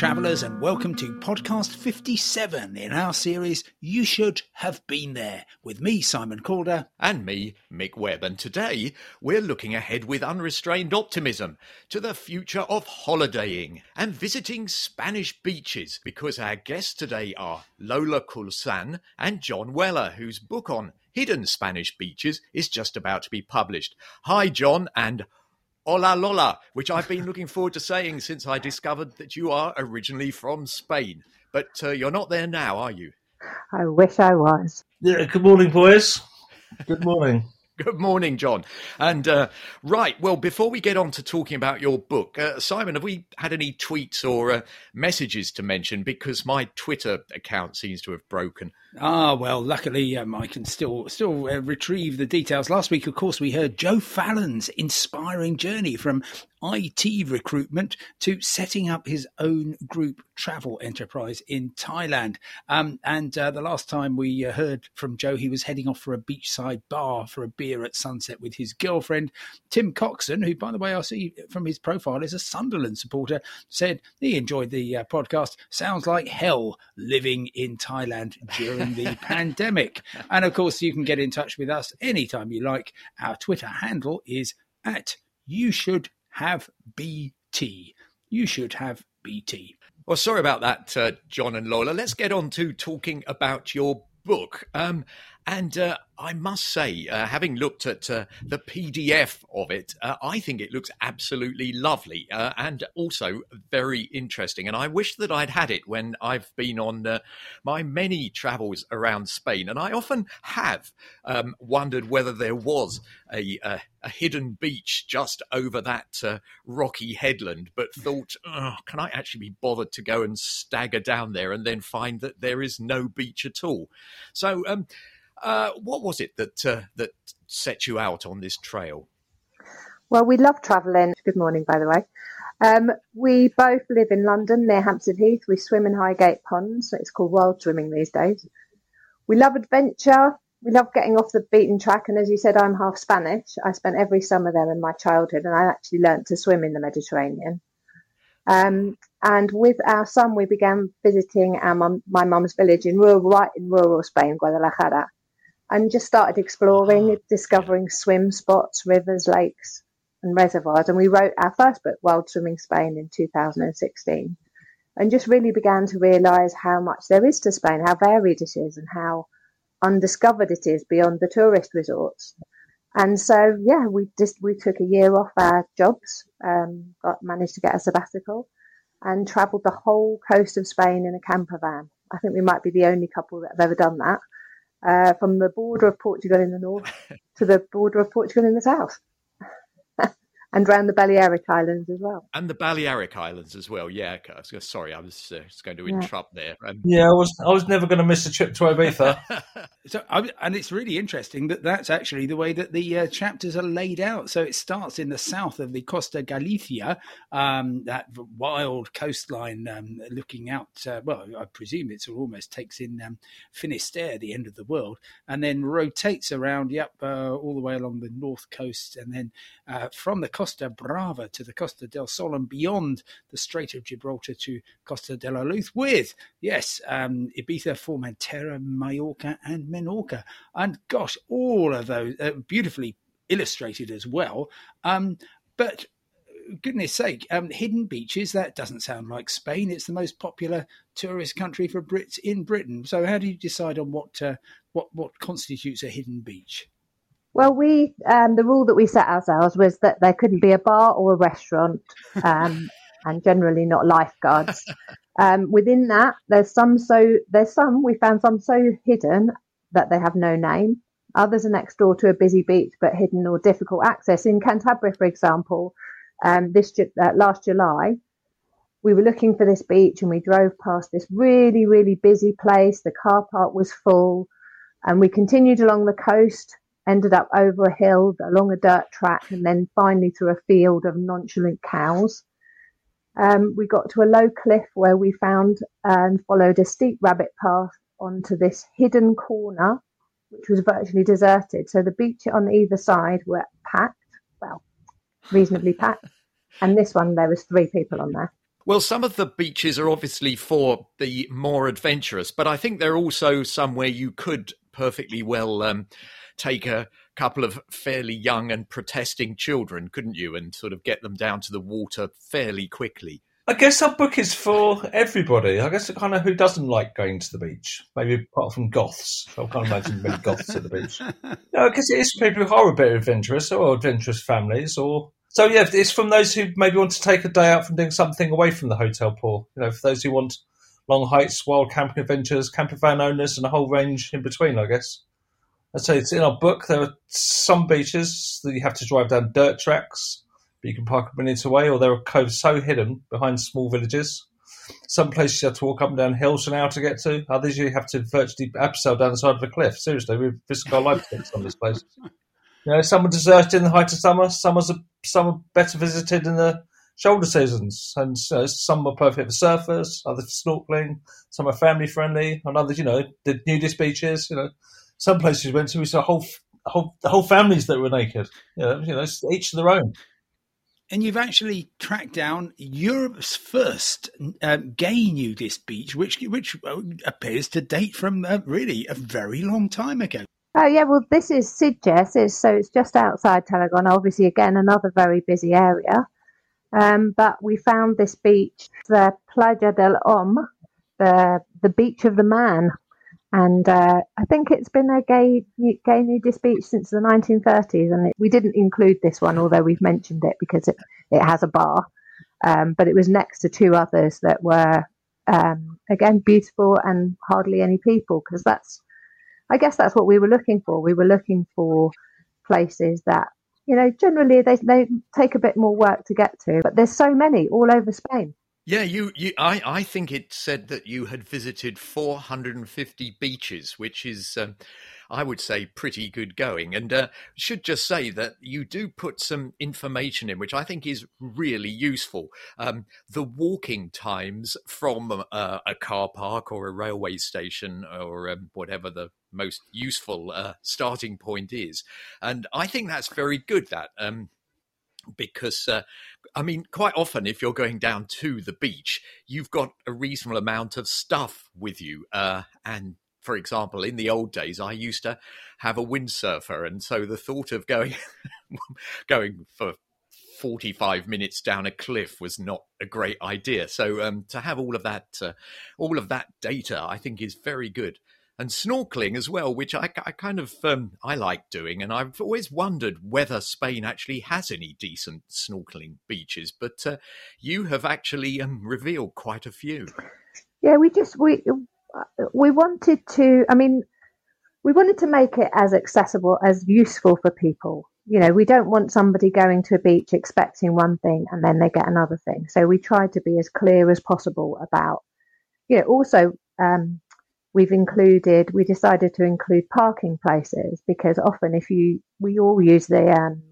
travellers, and welcome to podcast 57 in our series You Should Have Been There, with me, Simon Calder. And me, Mick Webb. And today we're looking ahead with unrestrained optimism to the future of holidaying and visiting Spanish beaches because our guests today are Lola Coulson and John Weller, whose book on hidden Spanish beaches is just about to be published. Hi, John, and Hola Lola, which I've been looking forward to saying since I discovered that you are originally from Spain. But uh, you're not there now, are you? I wish I was. Yeah, good morning, boys. Good morning. Good morning, John. And uh, right, well, before we get on to talking about your book, uh, Simon, have we had any tweets or uh, messages to mention? Because my Twitter account seems to have broken. Ah, well, luckily um, I can still still uh, retrieve the details. Last week, of course, we heard Joe Fallon's inspiring journey from IT recruitment to setting up his own group travel enterprise in Thailand. Um, and uh, the last time we uh, heard from Joe, he was heading off for a beachside bar for a beer at sunset with his girlfriend. Tim Coxon, who, by the way, I see from his profile is a Sunderland supporter, said he enjoyed the uh, podcast. Sounds like hell living in Thailand during the pandemic. And of course, you can get in touch with us anytime you like. Our Twitter handle is at you should have BT. You should have BT. Well, sorry about that, uh, John and Lola. Let's get on to talking about your book. Um, and uh, I must say, uh, having looked at uh, the PDF of it, uh, I think it looks absolutely lovely uh, and also very interesting. And I wish that I'd had it when I've been on uh, my many travels around Spain. And I often have um, wondered whether there was a, a, hidden beach just over that rocky headland, but thought, can I actually be bothered to go and stagger down there and then find that there is no beach at all? So, um, uh, what was it that uh, that set you out on this trail? Well, we love travelling. Good morning, by the way. Um, we both live in London near Hampstead Heath. We swim in Highgate Pond. So it's called wild swimming these days. We love adventure. We love getting off the beaten track. And as you said, I'm half Spanish. I spent every summer there in my childhood, and I actually learnt to swim in the Mediterranean. Um, and with our son, we began visiting our my mum's village in rural, right in rural Spain, Guadalajara and just started exploring, discovering swim spots, rivers, lakes, and reservoirs. And we wrote our first book, Wild Swimming Spain, in 2016, and just really began to realise how much there is to Spain, how varied it is, and how undiscovered it is beyond the tourist resorts. And so, yeah, we just we took a year off our jobs, um, got managed to get a sabbatical, and travelled the whole coast of Spain in a camper van. I think we might be the only couple that have ever done that uh, from the border of Portugal in the north to the border of Portugal in the south and around the Balearic Islands as well. And the Balearic Islands as well. Yeah. Sorry, I was uh, just going to interrupt yeah. there. Um, yeah, I was. I was never going to miss a trip to Ibiza. so, and it's really interesting that that's actually the way that the uh, chapters are laid out. So it starts in the south of the Costa Galicia, um, that wild coastline, um, looking out. Uh, well, I presume it almost takes in um, Finisterre, the end of the world, and then rotates around, yep, uh, all the way along the north coast, and then uh, from the Costa Brava to the Costa del Sol and beyond the Strait of Gibraltar to Costa de la Luz with, yes, um, Ibiza, Formentera, Mallorca, and Menorca. And gosh, all of those uh, beautifully illustrated as well. Um, but goodness sake, um, hidden beaches, that doesn't sound like Spain. It's the most popular tourist country for Brits in Britain. So how do you decide on what uh, what what constitutes a hidden beach? Well, we um, the rule that we set ourselves was that there couldn't be a bar or a restaurant, um, and generally not lifeguards. Um, within that, there's some so there's some we found some so hidden that they have no name. Others are next door to a busy beach but hidden or difficult access. In Cantabria, for example, um, this uh, last July, we were looking for this beach and we drove past this really really busy place. The car park was full, and we continued along the coast ended up over a hill, along a dirt track, and then finally through a field of nonchalant cows. Um, we got to a low cliff where we found and followed a steep rabbit path onto this hidden corner, which was virtually deserted. So the beach on either side were packed, well, reasonably packed. And this one, there was three people on there. Well, some of the beaches are obviously for the more adventurous, but I think they're also somewhere you could perfectly well um, take a couple of fairly young and protesting children, couldn't you, and sort of get them down to the water fairly quickly. I guess our book is for everybody. I guess kind of who doesn't like going to the beach, maybe apart from goths. I can't imagine many goths at the beach. No, because it is for people who are a bit adventurous or adventurous families, or so yeah. It's from those who maybe want to take a day out from doing something away from the hotel pool. You know, for those who want long hikes, wild camping adventures, camper van owners, and a whole range in between. I guess. I'd say it's in our book. There are some beaches that you have to drive down dirt tracks but you can park a minute away, or there are coves so hidden behind small villages. Some places you have to walk up and down hills an hour to get to. Others you have to virtually abseil down the side of a cliff. Seriously, we've risked our lives some of these places. You know, some are deserted in the height of summer. Some are some are better visited in the shoulder seasons, and you know, some are perfect for surfers, others for snorkeling. Some are family friendly, and others, you know, the nudist beaches. You know, some places we went to, we saw whole whole the whole families that were naked. You know, you know, each to their own and you've actually tracked down Europe's first um, gay nudist beach, which which uh, appears to date from uh, really a very long time ago. Oh yeah, well this is Sitges, so it's just outside Tarragona. Obviously, again another very busy area. Um, but we found this beach, the Playa del Hom, the the beach of the man, and uh, I think it's been a gay gay nudist beach since the 1930s. And it, we didn't include this one, although we've mentioned it because it, it has a bar. Um, but it was next to two others that were um, again beautiful and hardly any people because that's I guess that's what we were looking for. We were looking for places that you know generally they they take a bit more work to get to, but there's so many all over Spain. Yeah, you, you I, I think it said that you had visited 450 beaches, which is, um, I would say, pretty good going. And uh, should just say that you do put some information in, which I think is really useful. Um, the walking times from uh, a car park or a railway station or um, whatever the most useful uh, starting point is, and I think that's very good. That um, because uh, I mean, quite often if you're going down to the beach, you've got a reasonable amount of stuff with you. Uh, and for example, in the old days, I used to have a windsurfer, and so the thought of going going for 45 minutes down a cliff was not a great idea. So um, to have all of that uh, all of that data, I think, is very good and snorkeling as well, which I, I kind of um, I like doing, and I've always wondered whether Spain actually has any decent snorkeling beaches. But uh, you have actually um, revealed quite a few. Yeah, we just we we wanted to. I mean, we wanted to make it as accessible as useful for people. You know, we don't want somebody going to a beach expecting one thing and then they get another thing. So we tried to be as clear as possible about. You know, also. Um, we've included we decided to include parking places because often if you we all use the um,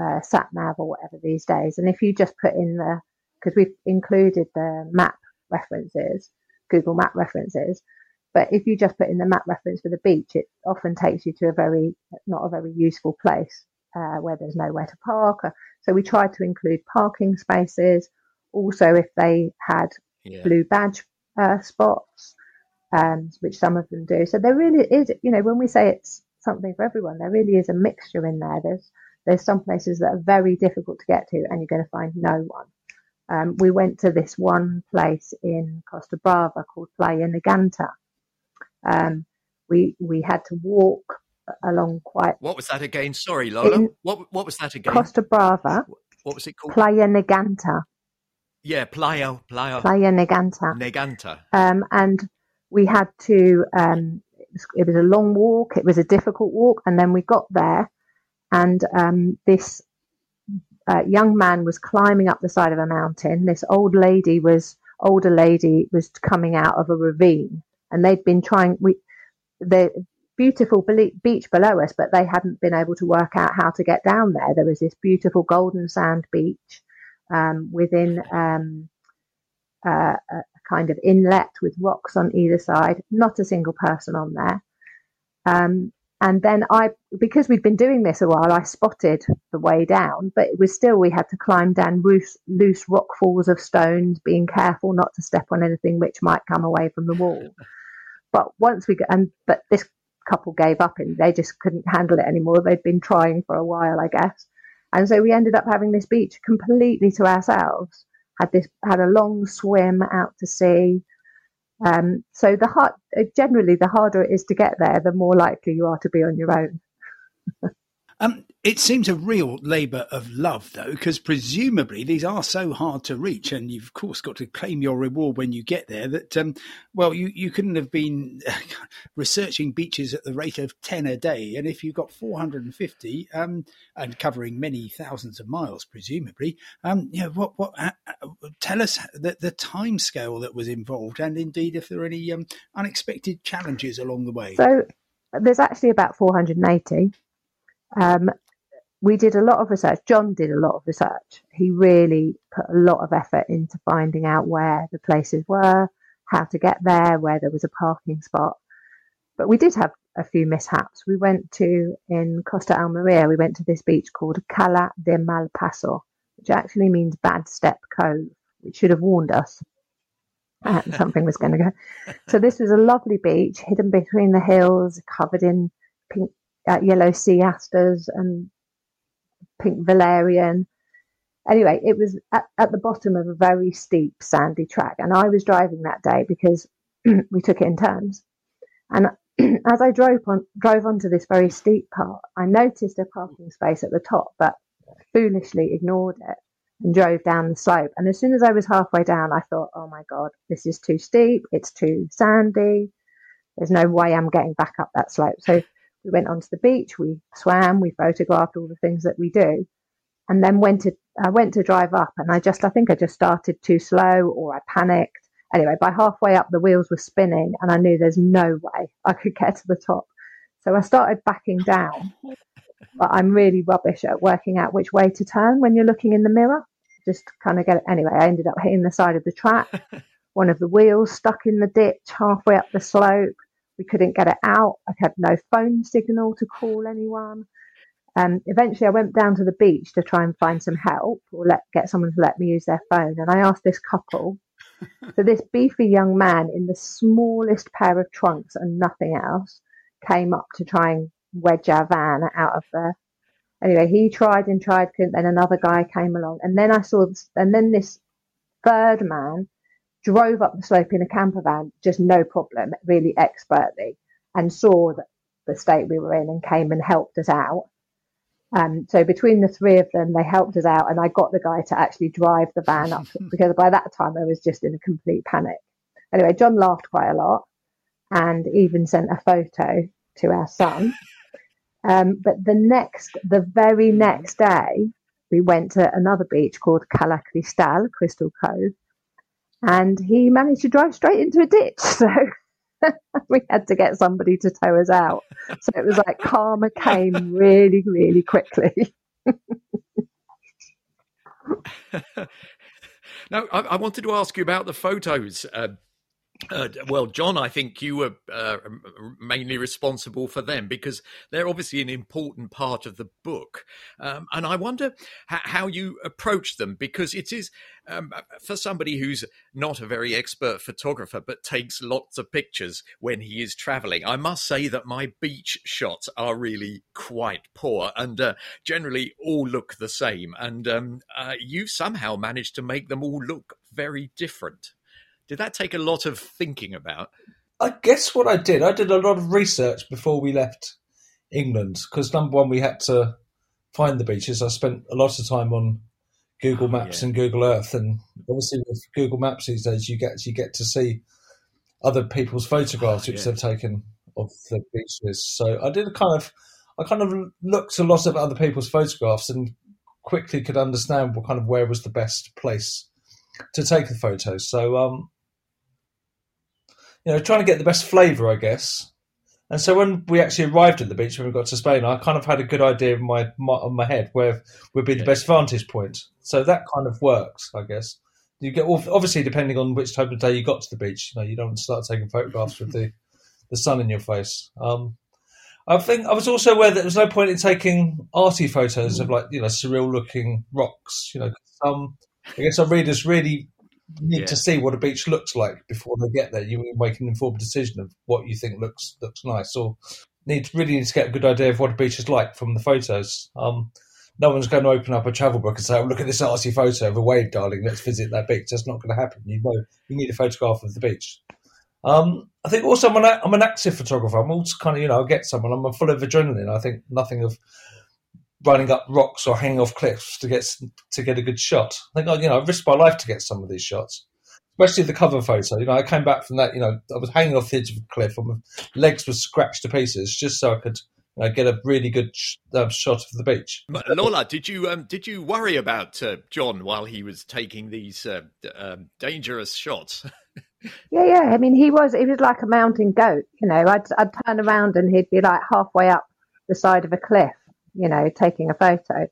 uh, sat nav or whatever these days and if you just put in the because we've included the map references google map references but if you just put in the map reference for the beach it often takes you to a very not a very useful place uh, where there's nowhere to park so we tried to include parking spaces also if they had yeah. blue badge uh, spots um, which some of them do. So there really is, you know, when we say it's something for everyone, there really is a mixture in there. There's there's some places that are very difficult to get to, and you're going to find no one. Um, we went to this one place in Costa Brava called Playa Naganta. Um, we we had to walk along quite. What was that again? Sorry, Lola. What what was that again? Costa Brava. What was it called? Playa Naganta. Yeah, Playa Playa. Playa Naganta. Naganta. Um, and we had to, um, it, was, a long walk, it was a difficult walk, and then we got there, and um, this uh, young man was climbing up the side of a mountain. This old lady was, older lady was coming out of a ravine, and they'd been trying, we, the beautiful beach below us, but they hadn't been able to work out how to get down there. There was this beautiful golden sand beach um, within um, uh, kind of inlet with rocks on either side, not a single person on there. Um, And then I, because we'd been doing this a while, I spotted the way down, but it was still, we had to climb down loose, loose rock falls of stones, being careful not to step on anything which might come away from the wall. But once we got, and, but this couple gave up and they just couldn't handle it anymore. They'd been trying for a while, I guess. And so we ended up having this beach completely to ourselves. Had this, had a long swim out to sea um, so the hard, generally, the harder it is to get there, the more likely you are to be on your own. Um, it seems a real labour of love, though, because presumably these are so hard to reach, and you've of course got to claim your reward when you get there. That um, well, you, you couldn't have been researching beaches at the rate of ten a day, and if you've got four hundred and fifty, um, and covering many thousands of miles, presumably, um, you know, what what uh, uh, tell us the the time scale that was involved, and indeed if there are any um, unexpected challenges along the way. So there's actually about four hundred and eighty. Um, we did a lot of research. John did a lot of research. He really put a lot of effort into finding out where the places were, how to get there, where there was a parking spot. But we did have a few mishaps. We went to, in Costa Almeria, we went to this beach called Cala de Malpaso, which actually means bad step cove, which should have warned us something was going to go. So this was a lovely beach hidden between the hills, covered in pink uh, yellow sea asters and pink valerian. Anyway, it was at, at, the bottom of a very steep sandy track, and I was driving that day because we took it in turns. And as I drove on drove onto this very steep part, I noticed a parking space at the top, but foolishly ignored it and drove down the slope. And as soon as I was halfway down, I thought, "Oh my god, this is too steep. It's too sandy. There's no way I'm getting back up that slope." So we went onto the beach, we swam, we photographed all the things that we do, and then went to I went to drive up, and I just I think I just started too slow, or I panicked. Anyway, by halfway up, the wheels were spinning, and I knew there's no way I could get to the top. So I started backing down. But I'm really rubbish at working out which way to turn when you're looking in the mirror. Just kind of get it. Anyway, I ended up hitting the side of the track. One of the wheels stuck in the ditch halfway up the slope. We couldn't get it out. I had no phone signal to call anyone. Um, eventually, I went down to the beach to try and find some help or let get someone to let me use their phone. And I asked this couple. so this beefy young man in the smallest pair of trunks and nothing else came up to try and wedge our van out of there. Anyway, he tried and tried, couldn't. Then another guy came along, and then I saw, this, and then this third man drove up the slope in a camper van, just no problem, really expertly, and saw that the state we were in and came and helped us out. Um, so between the three of them, they helped us out, and I got the guy to actually drive the van up because by that time I was just in a complete panic. Anyway, John laughed quite a lot and even sent a photo to our son. Um, but the next, the very next day, we went to another beach called Cala Cristal, Crystal Cove, and he managed to drive straight into a ditch. So we had to get somebody to tow us out. So it was like karma came really, really quickly. now, I, I, wanted to ask you about the photos. Uh, uh, well, John, I think you were uh, mainly responsible for them because they're obviously an important part of the book. Um, and I wonder how you approach them because it is um, for somebody who's not a very expert photographer but takes lots of pictures when he is traveling. I must say that my beach shots are really quite poor and uh, generally all look the same. And um, uh, you somehow managed to make them all look very different. Did that take a lot of thinking about? I guess what I did, I did a lot of research before we left England because number one, we had to find the beaches. I spent a lot of time on Google oh, Maps oh, yeah. and Google Earth, and obviously with Google Maps these days, you get you get to see other people's photographs oh, which yeah. they've taken of the beaches. So I did a kind of, I kind of looked a lot of other people's photographs and quickly could understand what kind of where was the best place to take the photos. So um, you know, trying to get the best flavour, I guess. And so when we actually arrived at the beach when we got to Spain, I kind of had a good idea in my, my on my head where would be the best vantage point. So that kind of works, I guess. You get obviously depending on which time of day you got to the beach. You know, you don't start taking photographs with the the sun in your face. Um, I think I was also aware that there was no point in taking arty photos of like you know surreal looking rocks. You know, some I guess our readers really need Yeah. to see what a beach looks like before they get there. You make an informed decision of what you think looks looks nice, or need really need to get a good idea of what a beach is like from the photos. Um, no one's going to open up a travel book and say, "Oh, look at this arty photo of a wave, darling. Let's visit that beach." That's not going to happen. You know, you need a photograph of the beach. Um, I think also I'm an, I'm an active photographer. I'm also kind of, you know, I get someone, I'm full of adrenaline. I think nothing of running up rocks or hanging off cliffs to get to get a good shot. I think, I, you know, I risked my life to get some of these shots, especially the cover photo. You know, I came back from that, you know, I was hanging off the edge of a cliff and my legs were scratched to pieces just so I could you know, get a really good sh- uh, shot of the beach. Lola, did you um, did you worry about uh, John while he was taking these uh, d- um, dangerous shots? Yeah, yeah. I mean, he was he was like a mountain goat. You know, I'd I'd turn around and he'd be like halfway up the side of a cliff. You know, taking a photo.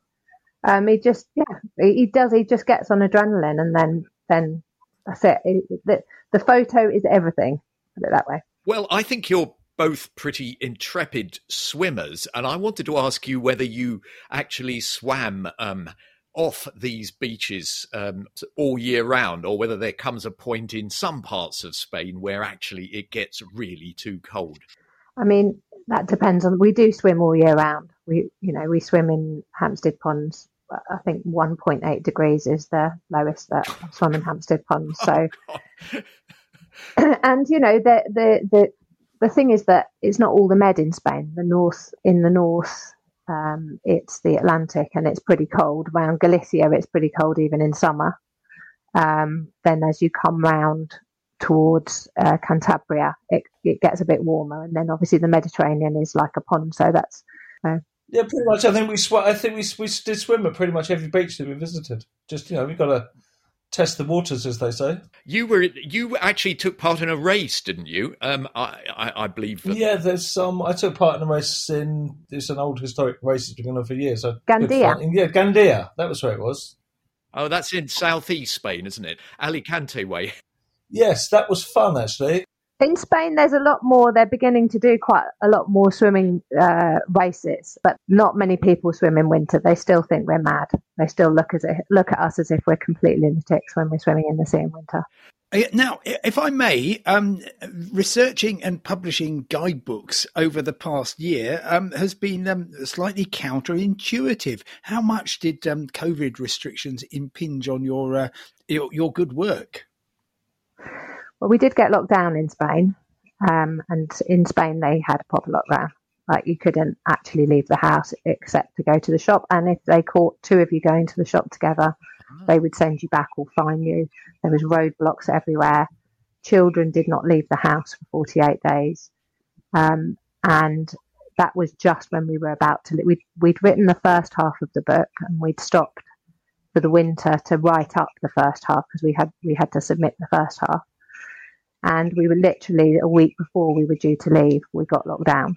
Um, he just yeah, he, he does. He just gets on adrenaline, and then then that's it. It- the the photo is everything. Put it that way. Well, I think you're both pretty intrepid swimmers, and I wanted to ask you whether you actually swam um, off these beaches um, all year round, or whether there comes a point in some parts of Spain where actually it gets really too cold. I mean, that depends on. We do swim all year round. We, you know, we swim in Hampstead ponds. I think 1.8 degrees is the lowest that I swim in Hampstead ponds. So, and you know, the the the the thing is that it's not all the med in Spain. The north, in the north, um, it's the Atlantic, and it's pretty cold. Around Galicia, it's pretty cold even in summer. Um, then as you come round towards uh, Cantabria, it, it gets a bit warmer, and then obviously the Mediterranean is like a pond. So that's Yeah, pretty much. I think we sw- I think we we did swim at pretty much every beach that we visited. Just you know, we've got to test the waters, as they say. You were you actually took part in a race, didn't you? Um, I, I, I believe. That, Yeah, there's some. I took part in a race in. It's an old historic race that's been going on for years. So Gandia. fun. Yeah, Gandia. That was where it was. Oh, that's in southeast Spain, isn't it? Alicante way. Yes, that was fun actually. In Spain. There's a lot more. They're beginning to do quite a lot more swimming uh, races, but not many people swim in winter. They still think we're mad. They still look as if, look at us as if we're complete lunatics when we're swimming in the sea in winter. Uh, Now, if I may, um, researching and publishing guidebooks over the past year um, has been um, slightly counterintuitive. How much did um, COVID restrictions impinge on your, uh, your your good work? Well, we did get locked down in Spain, um, and in Spain they had a proper lockdown. Like you couldn't actually leave the house except to go to the shop, and if they caught two of you going to the shop together, they would send you back or fine you. There was roadblocks everywhere. Children did not leave the house for 48 days, um, and that was just when we were about to. We'd, we'd written the first half of the book, and we'd stopped for the winter to write up the first half because we had we had to submit the first half and we were literally a week before we were due to leave we got locked down.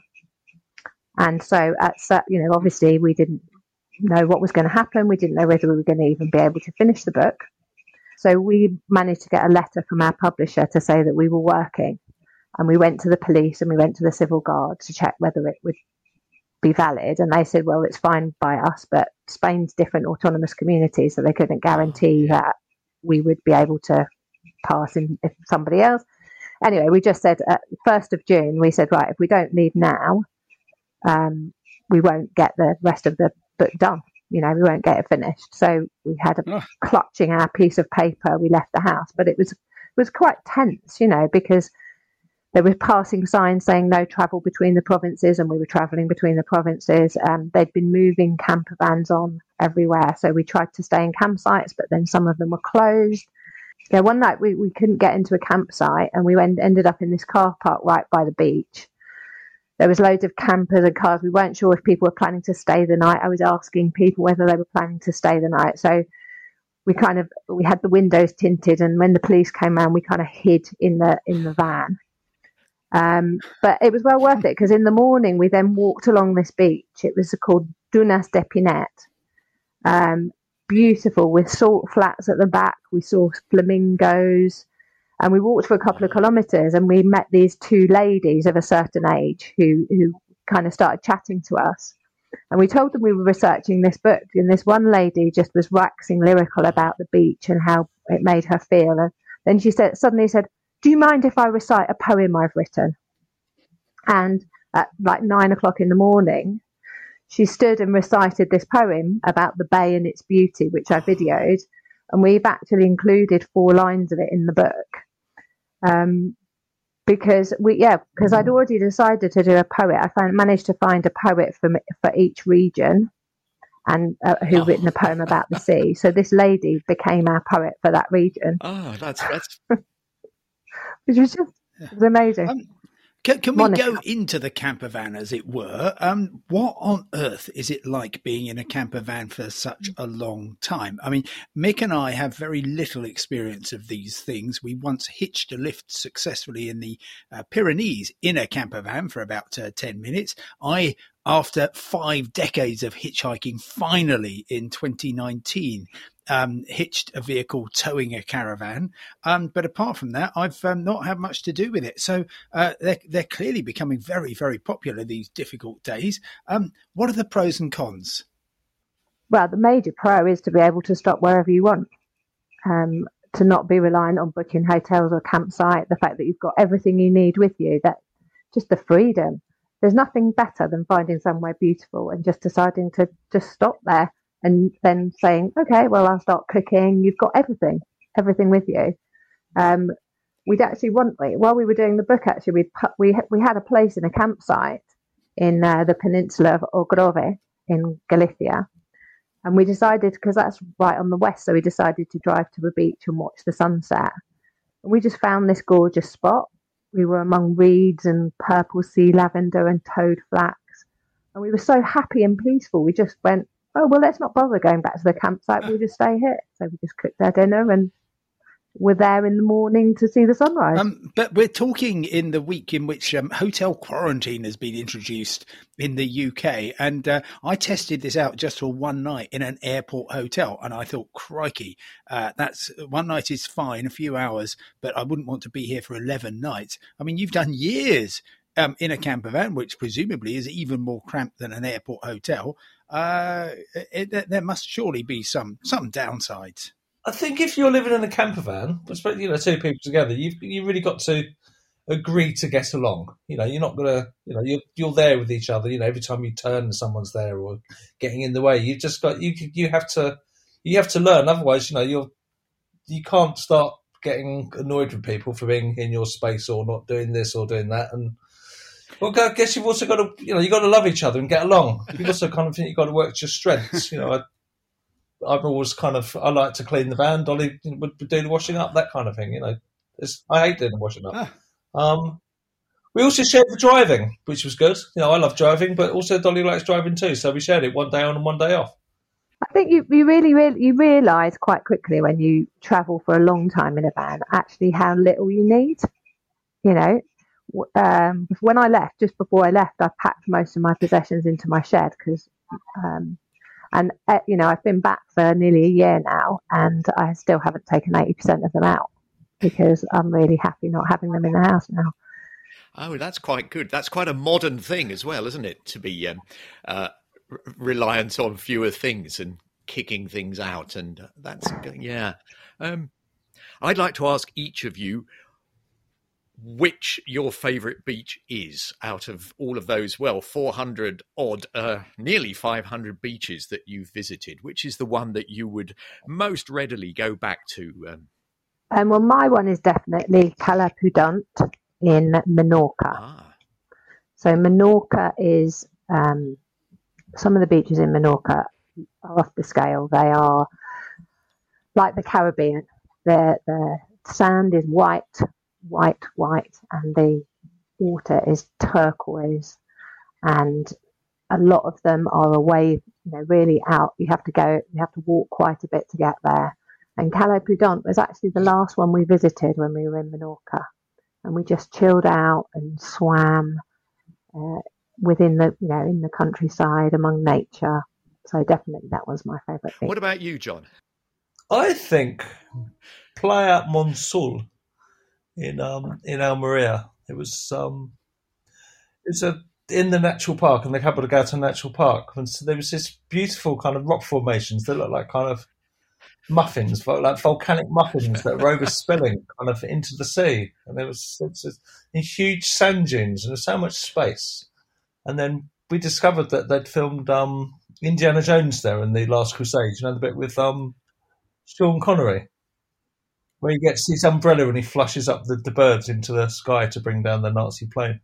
And so at you know obviously we didn't know what was going to happen we didn't know whether we were going to even be able to finish the book. So we managed to get a letter from our publisher to say that we were working. And we went to the police and we went to the civil guard to check whether it would be valid. And they said well it's fine by us but spain's different autonomous communities so they couldn't guarantee that we would be able to pass in if somebody else anyway, we just said at first of June, we said, right, if we don't leave now, um, we won't get the rest of the book done. You know, we won't get it finished. So we had a Oh. clutching our piece of paper. We left the house, but it was it was quite tense, you know, because there were passing signs saying no travel between the provinces, and we were travelling between the provinces. Um, they'd been moving camper vans on everywhere, so we tried to stay in campsites, but then some of them were closed yeah, one night we, we couldn't get into a campsite and we went, ended up in this car park right by the beach. There was loads of campers and cars. We weren't sure if people were planning to stay the night. I was asking people whether they were planning to stay the night. So we kind of we had the windows tinted and when the police came around we kind of hid in the in the van. Um, but it was well worth it because in the morning we then walked along this beach. It was called Dunas de Pinet. Um, beautiful with salt flats at the back. We saw flamingos and we walked for a couple of kilometres and we met these two ladies of a certain age who, who kind of started chatting to us. And we told them we were researching this book, and this one lady just was waxing lyrical about the beach and how it made her feel. And then she said, suddenly said, "Do you mind if I recite a poem I've written?" And at like nine o'clock in the morning, she stood and recited this poem about the bay and its beauty, which I videoed, and we've actually included four lines of it in the book. Um, because we, yeah, because I'd already decided to do a poet. I found, managed to find a poet for for each region, and uh, who oh. written a poem about the sea. So this lady became our poet for that region. Oh, that's that's which was just it was amazing. Um, can, can we go into the camper van, as it were? Um, what on earth is it like being in a camper van for such a long time? I mean, Mick and I have very little experience of these things. We once hitched a lift successfully in the uh, Pyrenees in a camper van for about uh, 10 minutes. I after five decades of hitchhiking, finally in 2019, um, hitched a vehicle towing a caravan. Um, but apart from that, I've um, not had much to do with it. So uh, they're, they're clearly becoming very, very popular these difficult days. Um, what are the pros and cons? Well, the major pro is to be able to stop wherever you want, um, to not be reliant on booking hotels or campsite. The fact that you've got everything you need with you, that just the freedom. There's nothing better than finding somewhere beautiful and just deciding to just stop there and then saying, okay, well, I'll start cooking. You've got everything, everything with you. Um, we'd actually want, while we were doing the book, actually, we we, we had a place in a campsite in uh, the peninsula of Algarve in Galicia. And we decided, because that's right on the west, so we decided to drive to the beach and watch the sunset. And we just found this gorgeous spot. We were among reeds and purple sea lavender and toad flax. And we were so happy and peaceful. We just went, oh well let's not bother going back to the campsite we'll just stay here so we just cooked our dinner and we're there in the morning to see the sunrise. Um, but we're talking in the week in which um, hotel quarantine has been introduced in the UK. And uh, I tested this out just for one night in an airport hotel. And I thought, crikey, uh, that's one night is fine, a few hours, but I wouldn't want to be here for 11 nights. I mean, you've done years um, in a camper van, which presumably is even more cramped than an airport hotel uh, it, there must surely be some some downsides. I think if you're living in a camper van, you know, two people together, you've you really got to agree to get along. You know, you're not gonna, you know, you're you're there with each other. You know, every time you turn, someone's there or getting in the way. You've just got you you have to you have to learn. Otherwise, you know, you're you can't start getting annoyed with people for being in your space or not doing this or doing that, and well, I guess you've also got to, you know, you've got to love each other and get along. You've also kind of think you've got to work to your strengths. You know, I, I've always kind of, I like to clean the van. Dolly would do the washing up, that kind of thing. You know, it's, I hate doing the washing up. Ah. Um, we also shared the driving, which was good. You know, I love driving, but also Dolly likes driving too. So we shared it one day on and one day off. I think you, you really, really, you realise quite quickly when you travel for a long time in a van actually how little you need. You know, um, when I left, just before I left, I packed most of my possessions into my shed because, um, and uh, you know, I've been back for nearly a year now, and I still haven't taken eighty percent of them out because I'm really happy not having them in the house now. Oh, that's quite good. That's quite a modern thing as well, isn't it? To be um, uh, reliant on fewer things and kicking things out, and that's yeah. Um, I'd like to ask each of you which your favorite beach is out of all of those, well, 400 odd, uh, nearly 500 beaches that you've visited. Which is the one that you would most readily go back to? Um, um, well, my one is definitely Cala Pudent in Menorca. Ah. So, Menorca is um, some of the beaches in Menorca are off the scale. They are like the Caribbean. The, the sand is white white, white, and the water is turquoise. And a lot of them are away, you know, really out. You have to go, you have to walk quite a bit to get there. And Cala Pudent was actually the last one we visited when we were in Menorca. And we just chilled out and swam uh, within the, you know, in the countryside among nature. So definitely that was my favourite thing. What about you, John? I think Playa Monsul in um in Almeria. It was um it's a in the natural park, and they couple to go to natural park, and so there was this beautiful kind of rock formations that look like kind of muffins, like volcanic muffins that were overspilling kind of into the sea, and there was, was huge sand dunes and there's so much space. And then we discovered that they'd filmed um, Indiana Jones there in the Last Crusade. You know the bit with um, Sean Connery, where he gets his umbrella and he flushes up the, the birds into the sky to bring down the Nazi plane.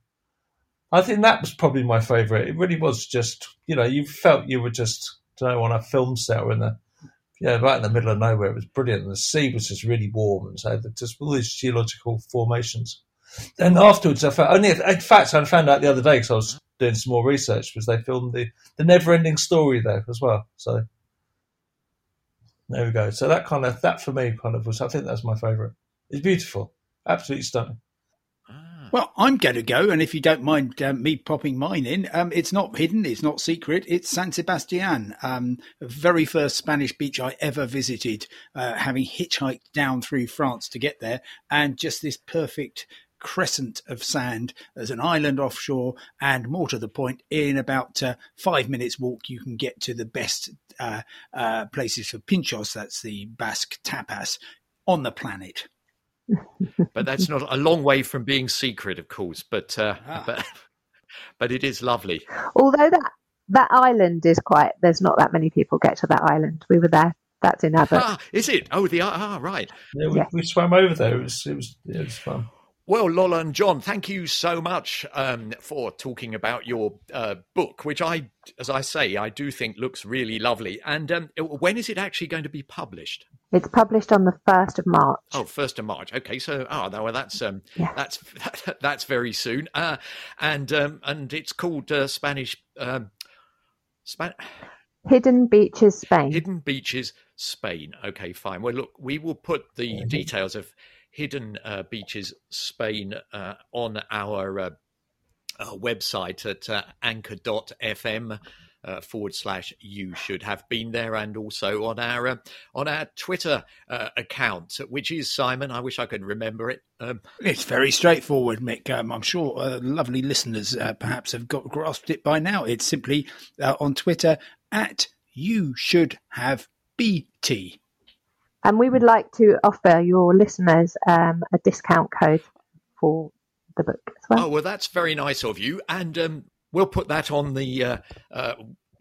I think that was probably my favourite. It really was just, you know, you felt you were just, don't know, on a film set in the, yeah, right in the middle of nowhere. It was brilliant. And the sea was just really warm and so just all these geological formations. And afterwards, I found, only, in fact, I found out the other day because I was doing some more research, was they filmed the, the never ending story there as well. So there we go. So that kind of, that for me kind of was, I think that's my favourite. It's beautiful. Absolutely stunning. Well, I'm going to go, and if you don't mind um, me popping mine in, um, it's not hidden, it's not secret. It's San Sebastian, um, the very first Spanish beach I ever visited, uh, having hitchhiked down through France to get there, and just this perfect crescent of sand as an island offshore, and more to the point, in about uh, five minutes walk, you can get to the best uh, uh places for pinchos. That's the Basque tapas on the planet but that's not a long way from being secret, of course. But uh, ah. but but it is lovely. Although that that island is quite. There's not that many people get to that island. We were there. That's in Abbott. Ah, is it? Oh, the ah, right. Yeah, we, yeah. we swam over there. It was it was it was fun. Well, Lola and John, thank you so much um, for talking about your uh, book, which I, as I say, I do think looks really lovely. And um, when is it actually going to be published? It's published on the first of March. Oh, first of March. Okay, so oh, well, that's um, yeah. that's that's very soon. Uh, and um, and it's called uh, Spanish. Um, Span- Hidden Beaches, Spain. Hidden Beaches, Spain. Okay, fine. Well, look, we will put the details of hidden uh, beaches Spain uh, on our uh, uh website at uh, anchor.fm. Uh, forward slash you should have been there and also on our uh, on our twitter uh, account which is simon i wish i could remember it um, it's very straightforward mick um, i'm sure lovely listeners perhaps have got grasped it by now it's simply on twitter at you should have bt and we would like to offer your listeners um, a discount code for the book as well. Oh, well, that's very nice of you. And um, we'll put that on the uh, uh,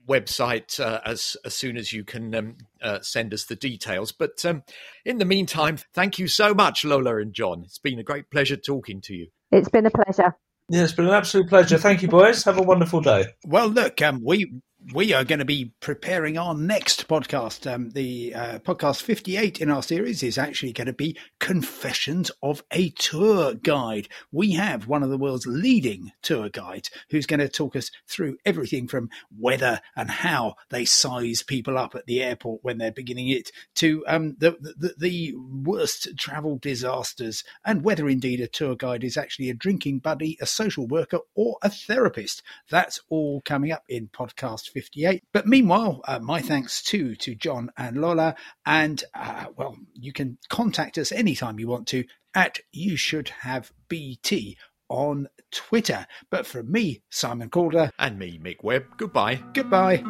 website uh, as, as soon as you can um, uh, send us the details. But um, in the meantime, thank you so much, Lola and John. It's been a great pleasure talking to you. It's been a pleasure. Yeah, it's been an absolute pleasure. Thank you, boys. Have a wonderful day. Well, look, um, we we are going to be preparing our next podcast. Um, the uh, podcast 58 in our series is actually going to be Confessions of a Tour Guide. We have one of the world's leading tour guides who's going to talk us through everything from whether and how they size people up at the airport when they're beginning it to um, the, the, the worst travel disasters and whether indeed a tour guide is actually a drinking buddy, a social worker, or a therapist. That's all coming up in podcast 58. But meanwhile, uh, my thanks too to John and Lola. And uh, well, you can contact us anytime you want to at You Should Have BT on Twitter. But from me, Simon Calder. And me, Mick Webb, goodbye. Goodbye.